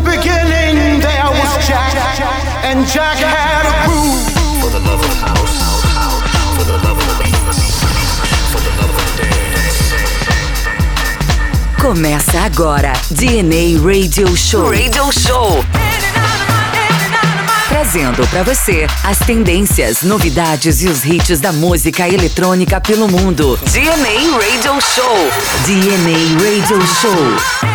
beginning there was Jack, and Jack had a groove. For the love of house, for the love of for the love of dance. Começa agora DNA Radio Show. Radio Show. Trazendo para você as tendências, novidades e os hits da música eletrônica pelo mundo. DNA Radio Show. DNA Radio Show.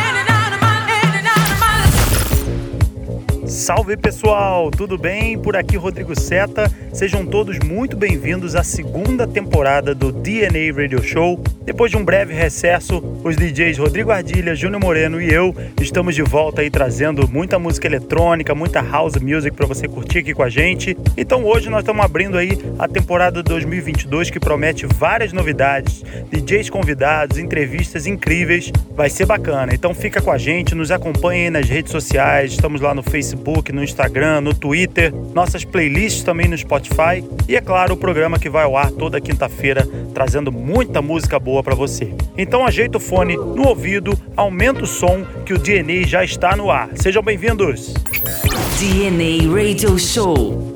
Salve pessoal, tudo bem? Por aqui Rodrigo Seta. Sejam todos muito bem-vindos à segunda temporada do DNA Radio Show. Depois de um breve recesso, os DJs Rodrigo Ardilha, Júnior Moreno e eu estamos de volta aí trazendo muita música eletrônica, muita house music para você curtir aqui com a gente. Então hoje nós estamos abrindo aí a temporada 2022 que promete várias novidades, DJs convidados, entrevistas incríveis. Vai ser bacana. Então fica com a gente, nos acompanhe aí nas redes sociais. Estamos lá no Facebook Facebook, no Instagram, no Twitter, nossas playlists também no Spotify e, é claro, o programa que vai ao ar toda quinta-feira, trazendo muita música boa para você. Então ajeita o fone no ouvido, aumenta o som que o DNA já está no ar. Sejam bem-vindos! DNA Radio Show.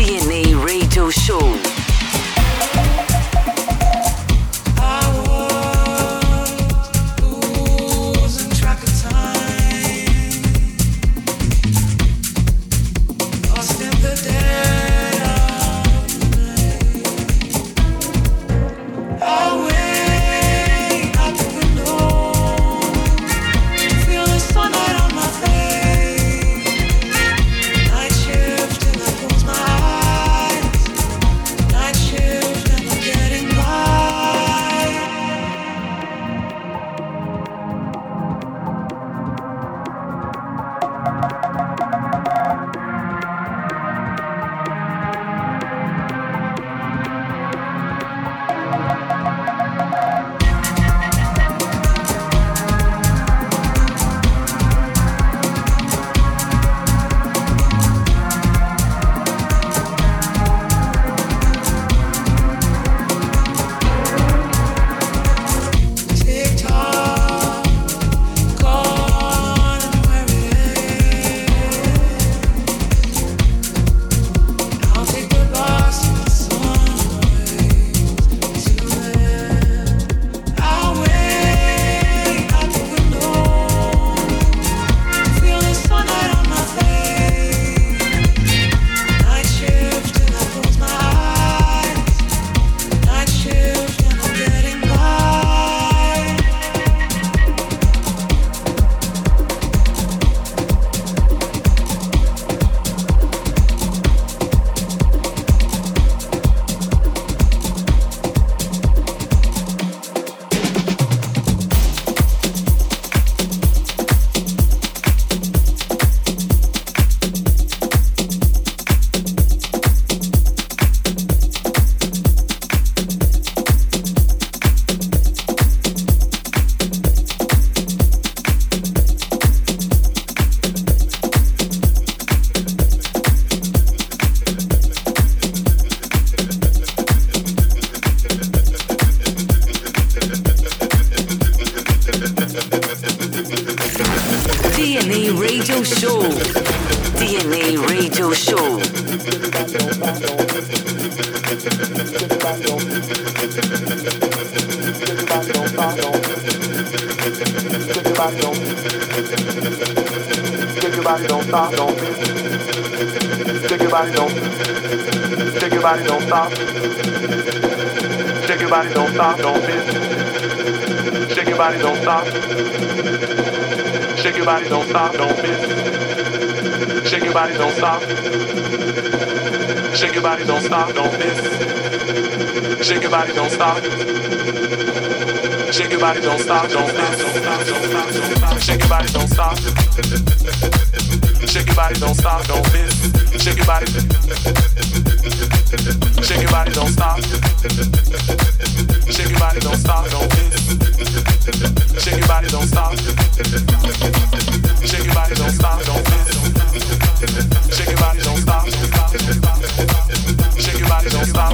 DNA Radio Show. stop, don't miss. Shake your body, don't stop. Shake your body, don't stop, don't miss. Shake your body, don't stop. Shake your body, don't stop, don't miss. Shake your body, don't stop. Shake your body, don't stop, don't miss. Shake your body. Shake your body, don't stop. Shake your body, don't stop, don't miss. Shake your body, don't stop. Shake your body, don't stop.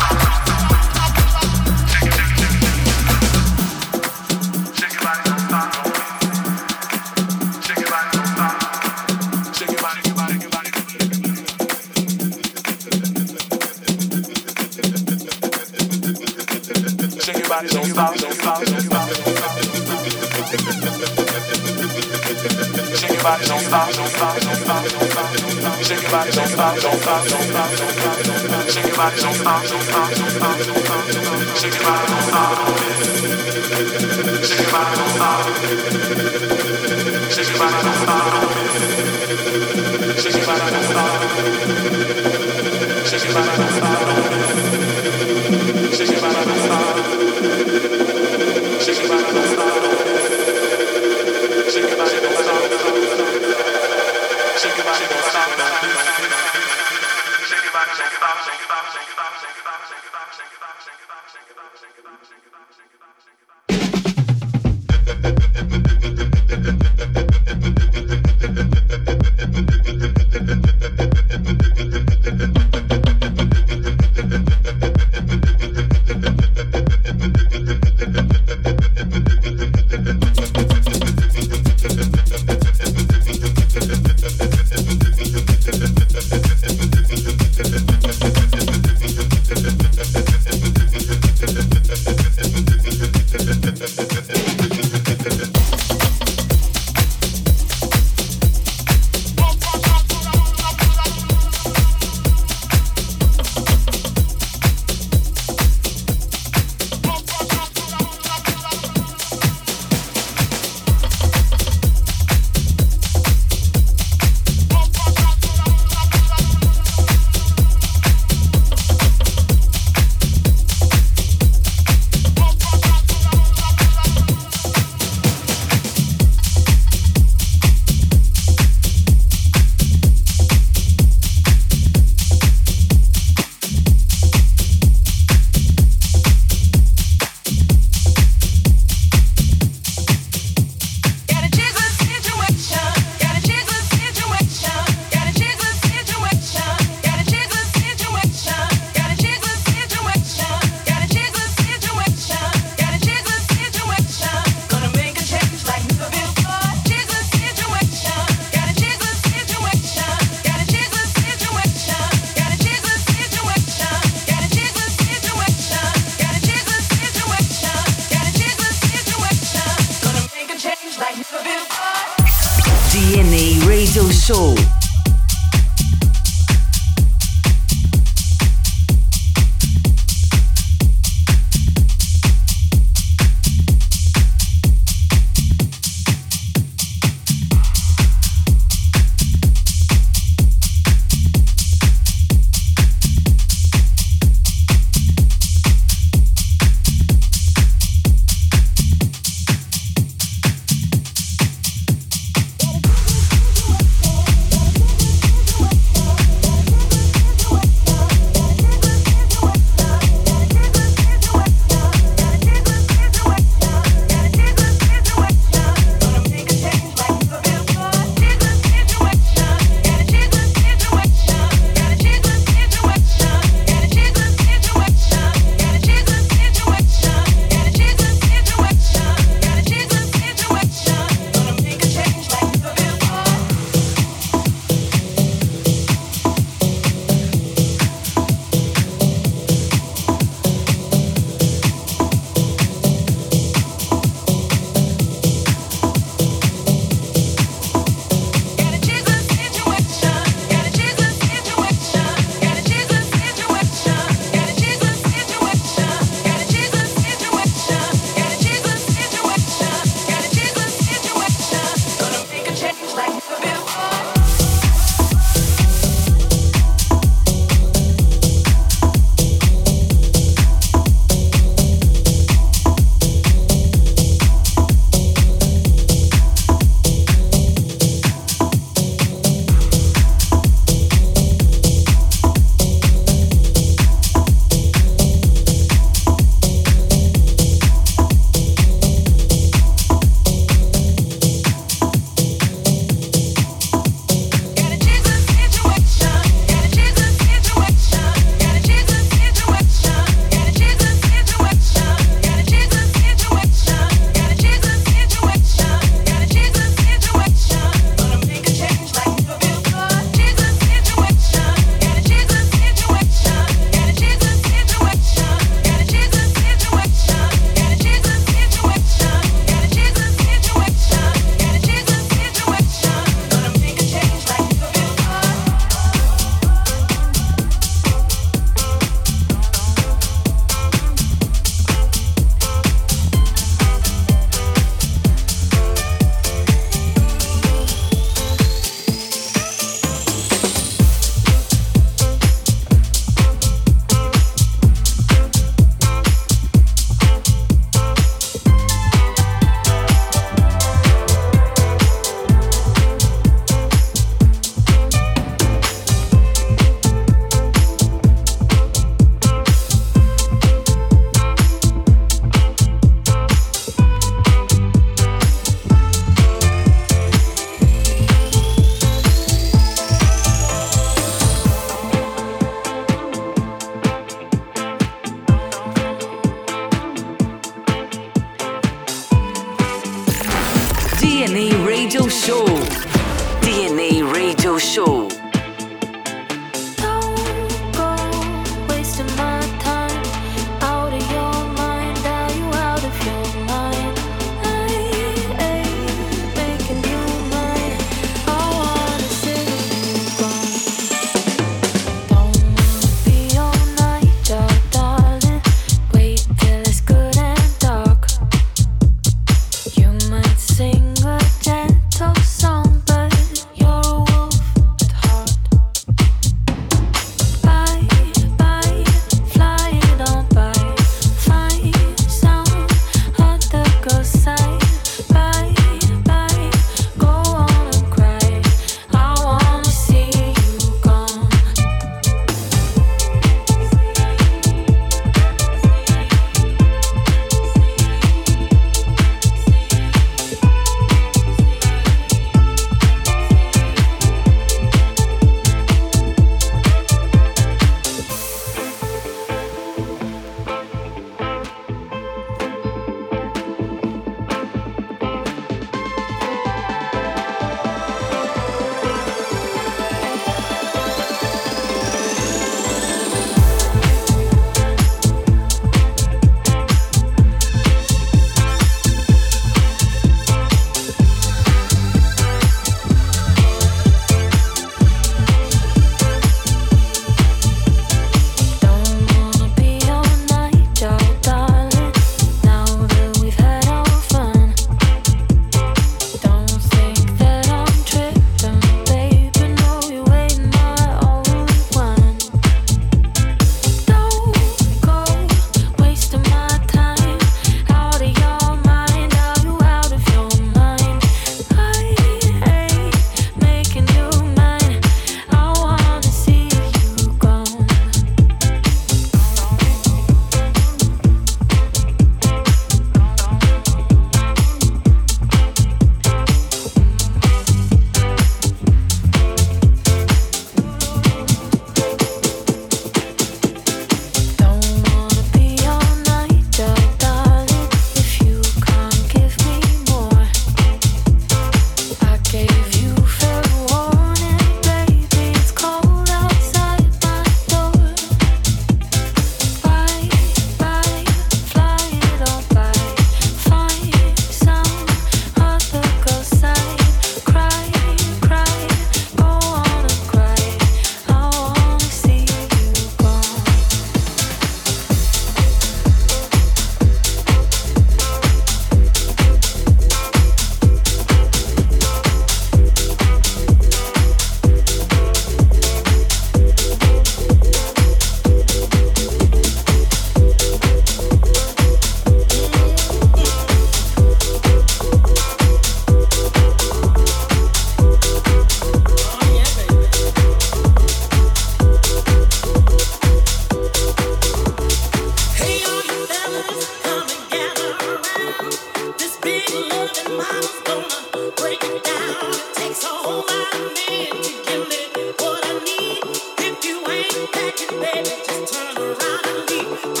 Around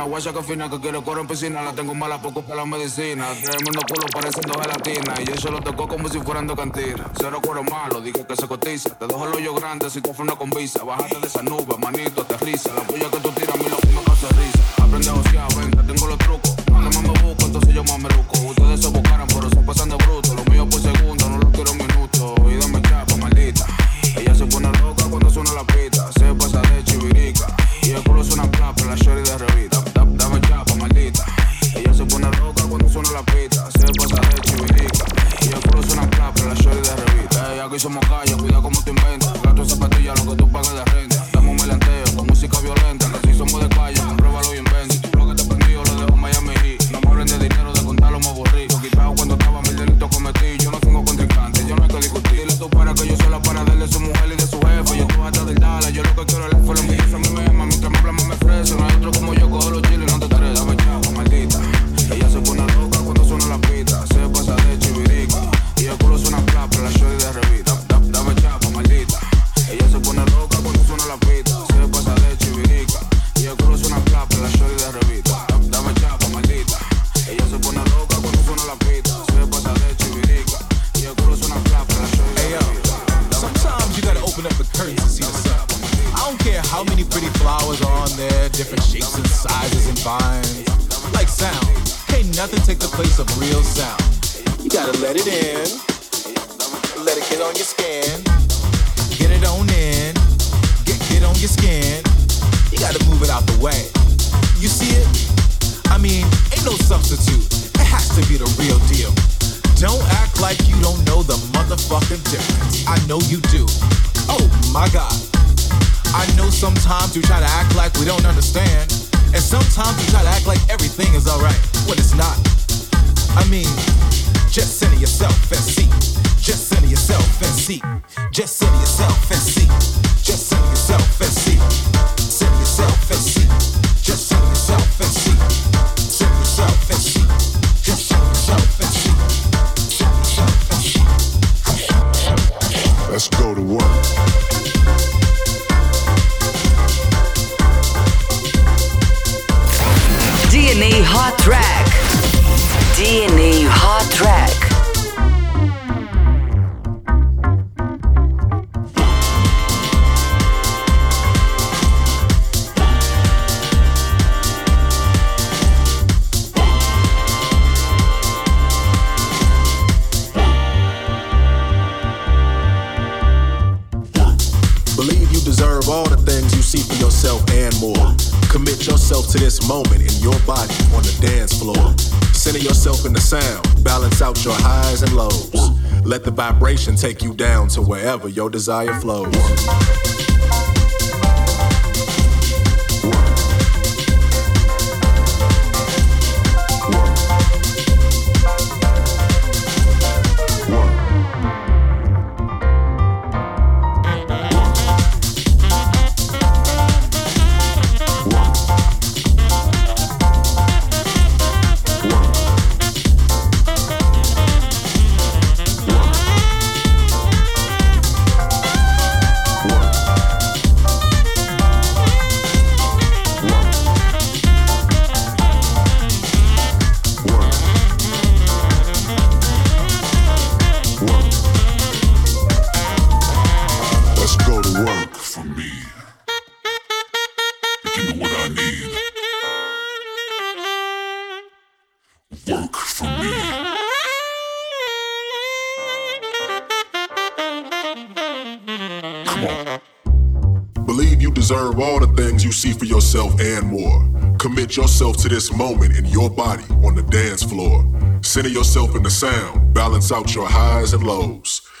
una guacha que fina que quiere correr en piscina. La tengo mala poco para la medicina. Tremendo culo pareciendo gelatina. Y yo lo tocó como si fueran de cantina. Cero cuero malo, dije que se cotiza. Te dejo el hoyo grande si te una convisa. Bájate de esa nube, manito, aterriza. La puya que tú tiras. track. DNA. In the sound, balance out your highs and lows. Let the vibration take you down to wherever your desire flows. Commit yourself to this moment in your body on the dance floor. Center yourself in the sound, balance out your highs and lows.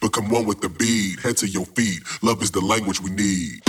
Become one with the beat, head to your feet. Love is the language we need.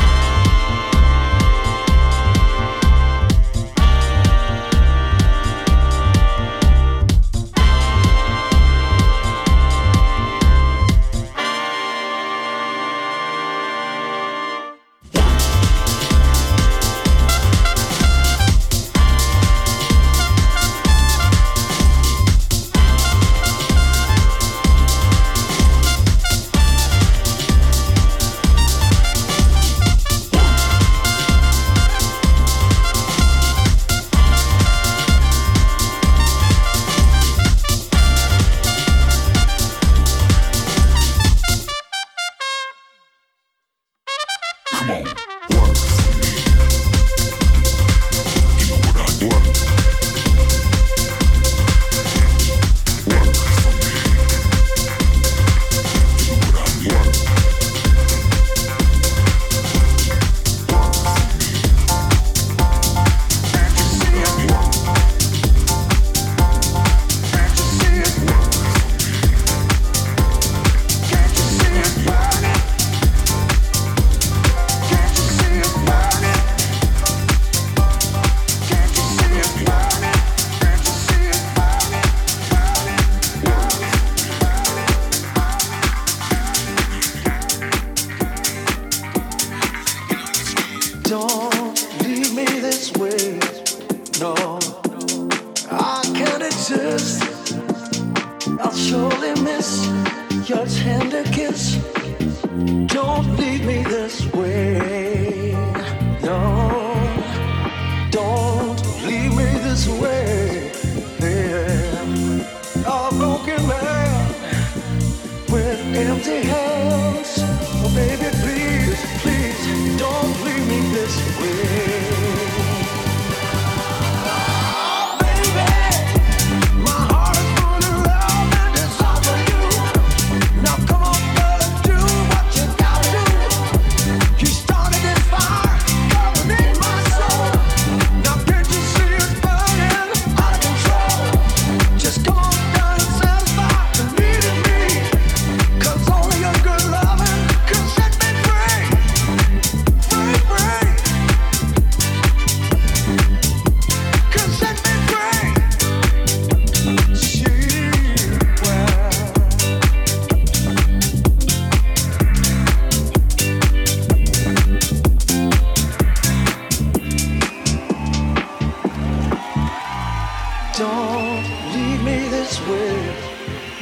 Don't leave me this way.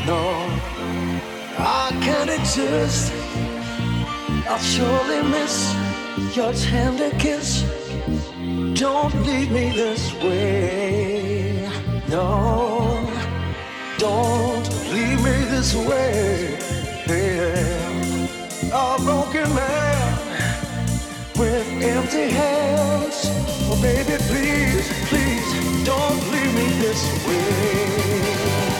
No, I can't exist. I'll surely miss your tender kiss. Don't leave me this way. No, don't leave me this way. A broken man with empty hands. Oh, baby, please, please, don't leave me this way.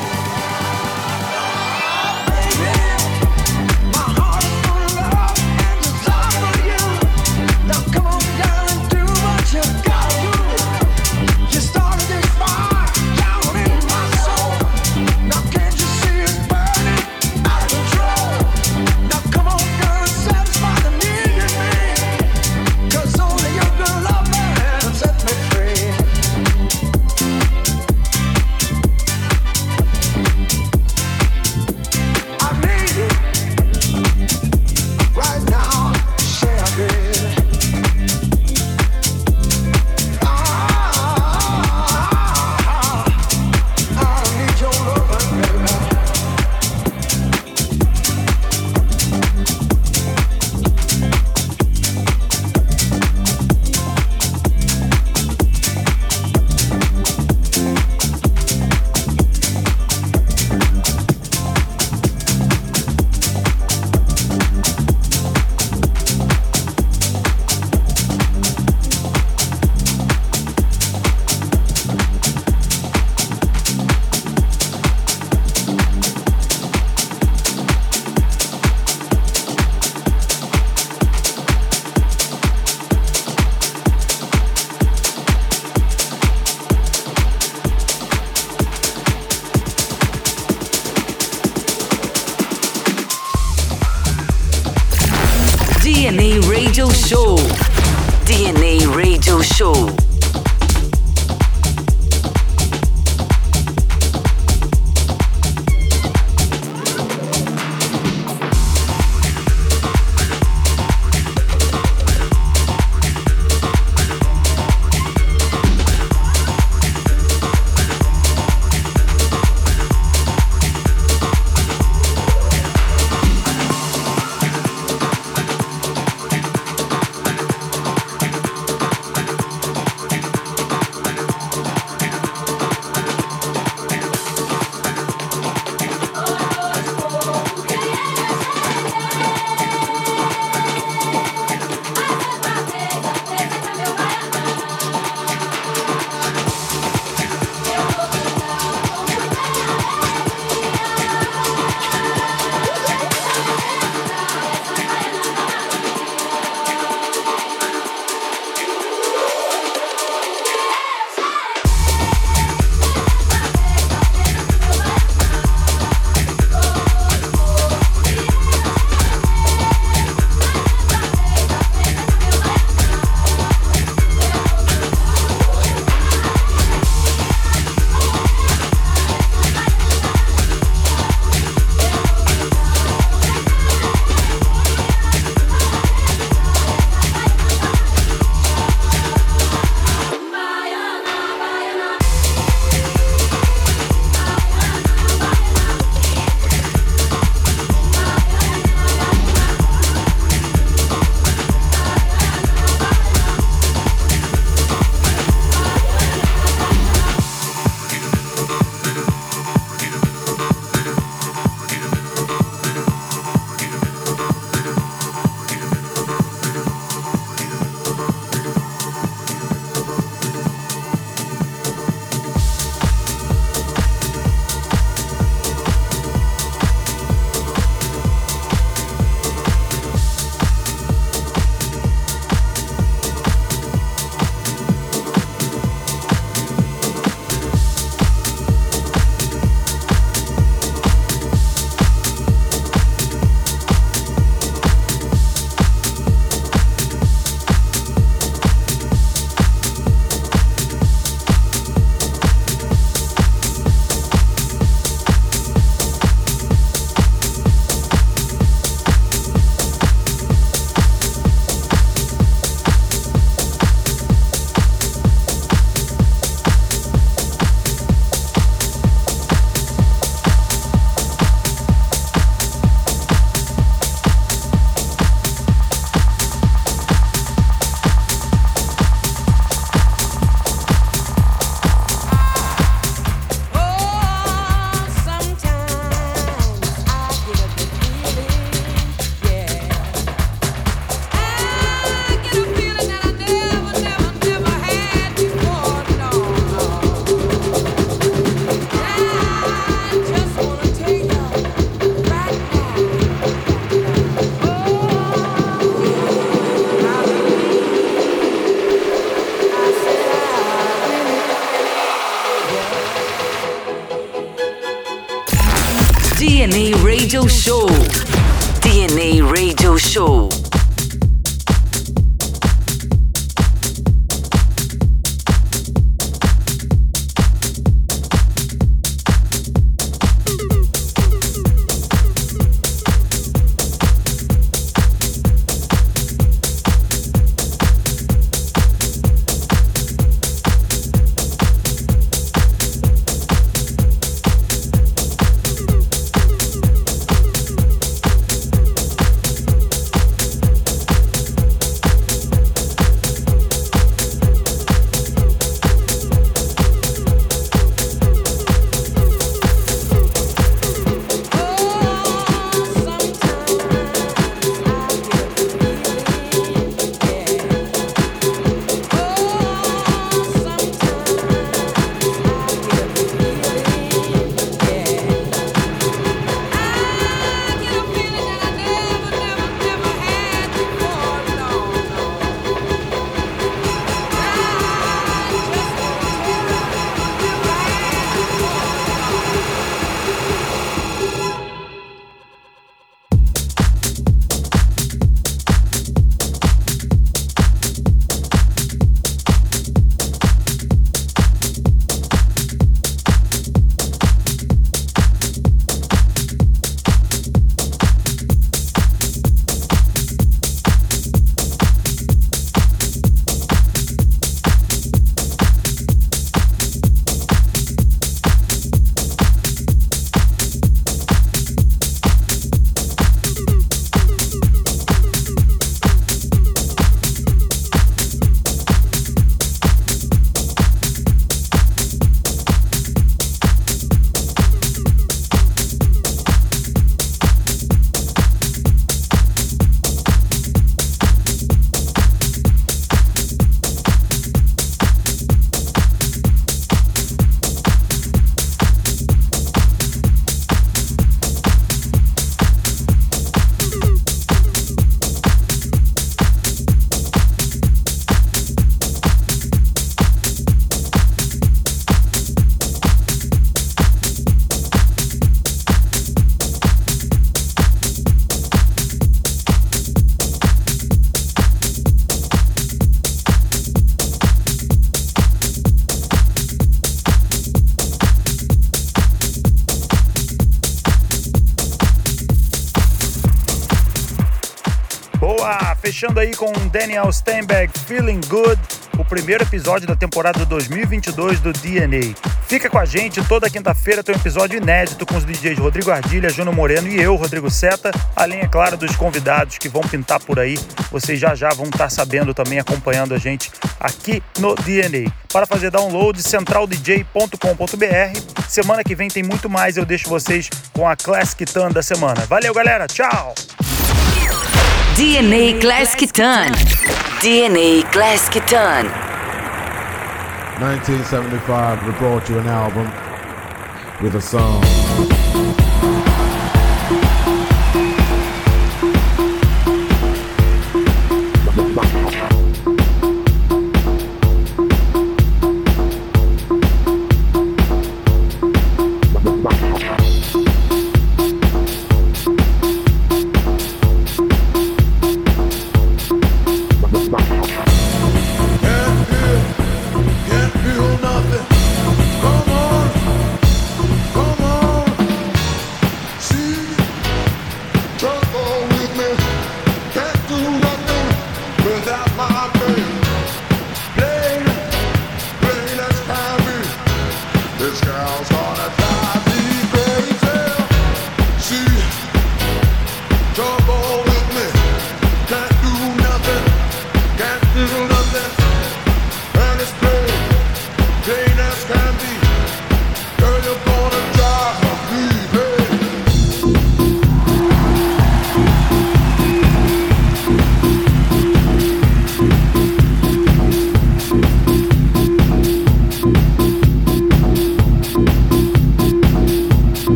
Fechando aí com Daniel Steinberg, Feeling Good, o primeiro episódio da temporada 2022 do DNA. Fica com a gente, toda quinta-feira tem um episódio inédito com os DJs Rodrigo Ardilha, Júnior Moreno e eu, Rodrigo Seta, além, é claro, dos convidados que vão pintar por aí. Vocês já já vão estar sabendo também, acompanhando a gente aqui no DNA. Para fazer download, centraldj.com.br. Semana que vem tem muito mais, eu deixo vocês com a Classic Tan da semana. Valeu, galera! Tchau! DNA Classic Ton. DNA Classic Ton. 1975, we brought you an album with a song.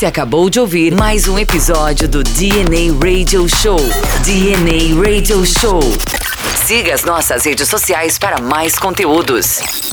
Você acabou de ouvir mais um episódio do DNA Radio Show. DNA Radio Show. Siga as nossas redes sociais para mais conteúdos.